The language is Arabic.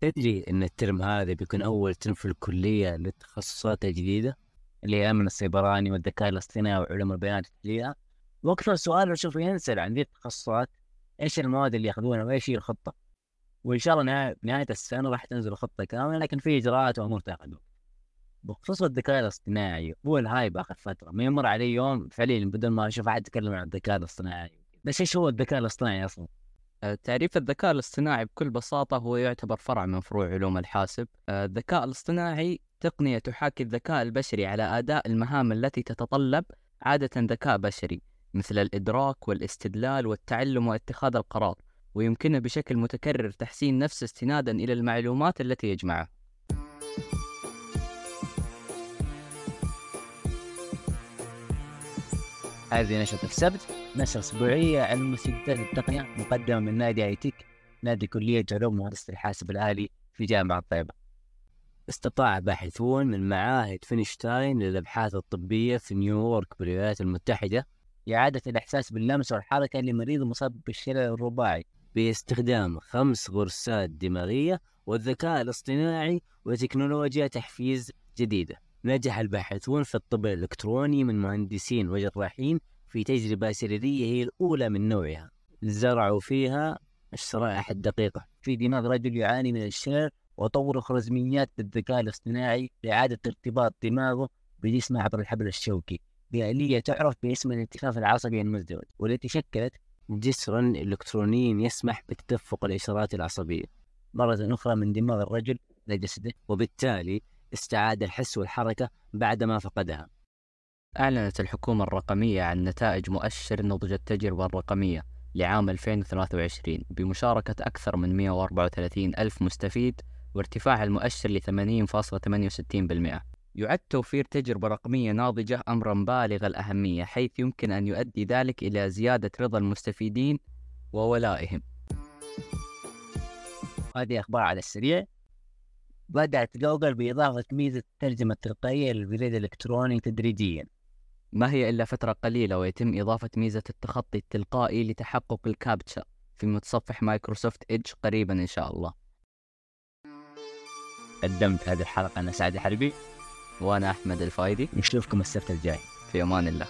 تدري إن ال term هذا بيكون أول term في الكلية للتخصصات الجديده اللي هي الامن السيبراني والذكاء الاصطناعي وعلوم البيانات التحليليه وأكثر سؤال بشوفه ينسال عن ذي التخصصات إيش المواد اللي يأخذونها وإيش هي الخطة؟ وإن شاء الله نهايه السنة راح تنزل الخطة كاملة لكن في إجراءات وأمور تأخذ. بخصوص الذكاء الاصطناعي هو ال hype اخر فترة ما يمر علي يوم فعليا بدون ما أشوف أحد يتكلم عن الذكاء الاصطناعي. بس إيش هو الذكاء الاصطناعي أصلا؟ آه، تعريف الذكاء الاصطناعي بكل بساطة هو يعتبر فرع من فروع علوم الحاسب. آه، الذكاء الاصطناعي تقنية تحاكي الذكاء البشري على أداء المهام التي تتطلب عادة ذكاء بشري مثل الإدراك والاستدلال والتعلم واتخاذ القرار ويمكنه بشكل متكرر تحسين نفسه استنادا إلى المعلومات التي يجمعها. هذه نشرة السبت نشرة أسبوعية عن مستجدات التقنية مقدمة من نادي آي تك نادي كلية علوم وهندسة الحاسب الآلي في جامعة طيبة استطاع باحثون من معاهد فينشتاين للأبحاث الطبية في نيويورك بالولايات المتحدة إعادة الإحساس باللمس والحركة لمريض مصاب بالشلل الرباعي باستخدام خمس غرسات دماغية والذكاء الاصطناعي وتكنولوجيا تحفيز جديدة. نجح الباحثون في الطب الإلكتروني من مهندسين وجراحين في تجربة سريرية هي الأولى من نوعها. زرعوا فيها الشرائح الدقيقة في دماغ رجل يعاني من الشلل وطوروا خوارزميات بالذكاء الاصطناعي لإعادة ارتباط دماغه بجسمه عبر الحبل الشوكي. بآلية تعرف باسم الالتفاف العصبي المزدوج والتي شكلت جسرا إلكترونيا يسمح بتدفق الإشارات العصبية. مرة أخرى من دماغ الرجل لجسده وبالتالي استعاد الحس والحركة بعدما فقدها. أعلنت الحكومة الرقمية عن نتائج مؤشر نضج التجربة الرقمية لعام 2023 بمشاركة أكثر من 134 ألف مستفيد وارتفاع المؤشر ل 80.68% يعد توفير تجربة رقمية ناضجة أمرا بالغ الأهمية حيث يمكن أن يؤدي ذلك إلى زيادة رضا المستفيدين وولائهم. هذه أخبار على السريع. بدأت جوجل بإضافة ميزة الترجمة التلقائية للبريد الإلكتروني تدريجيا. ما هي إلا فترة قليلة ويتم إضافة ميزة التخطي التلقائي لتحقق الكابتشا في متصفح مايكروسوفت إيدج قريبا إن شاء الله. قدمت هذه الحلقة أنا سعد حربي وأنا أحمد الفايدي. نشوفكم السبت الجاي. في أمان الله.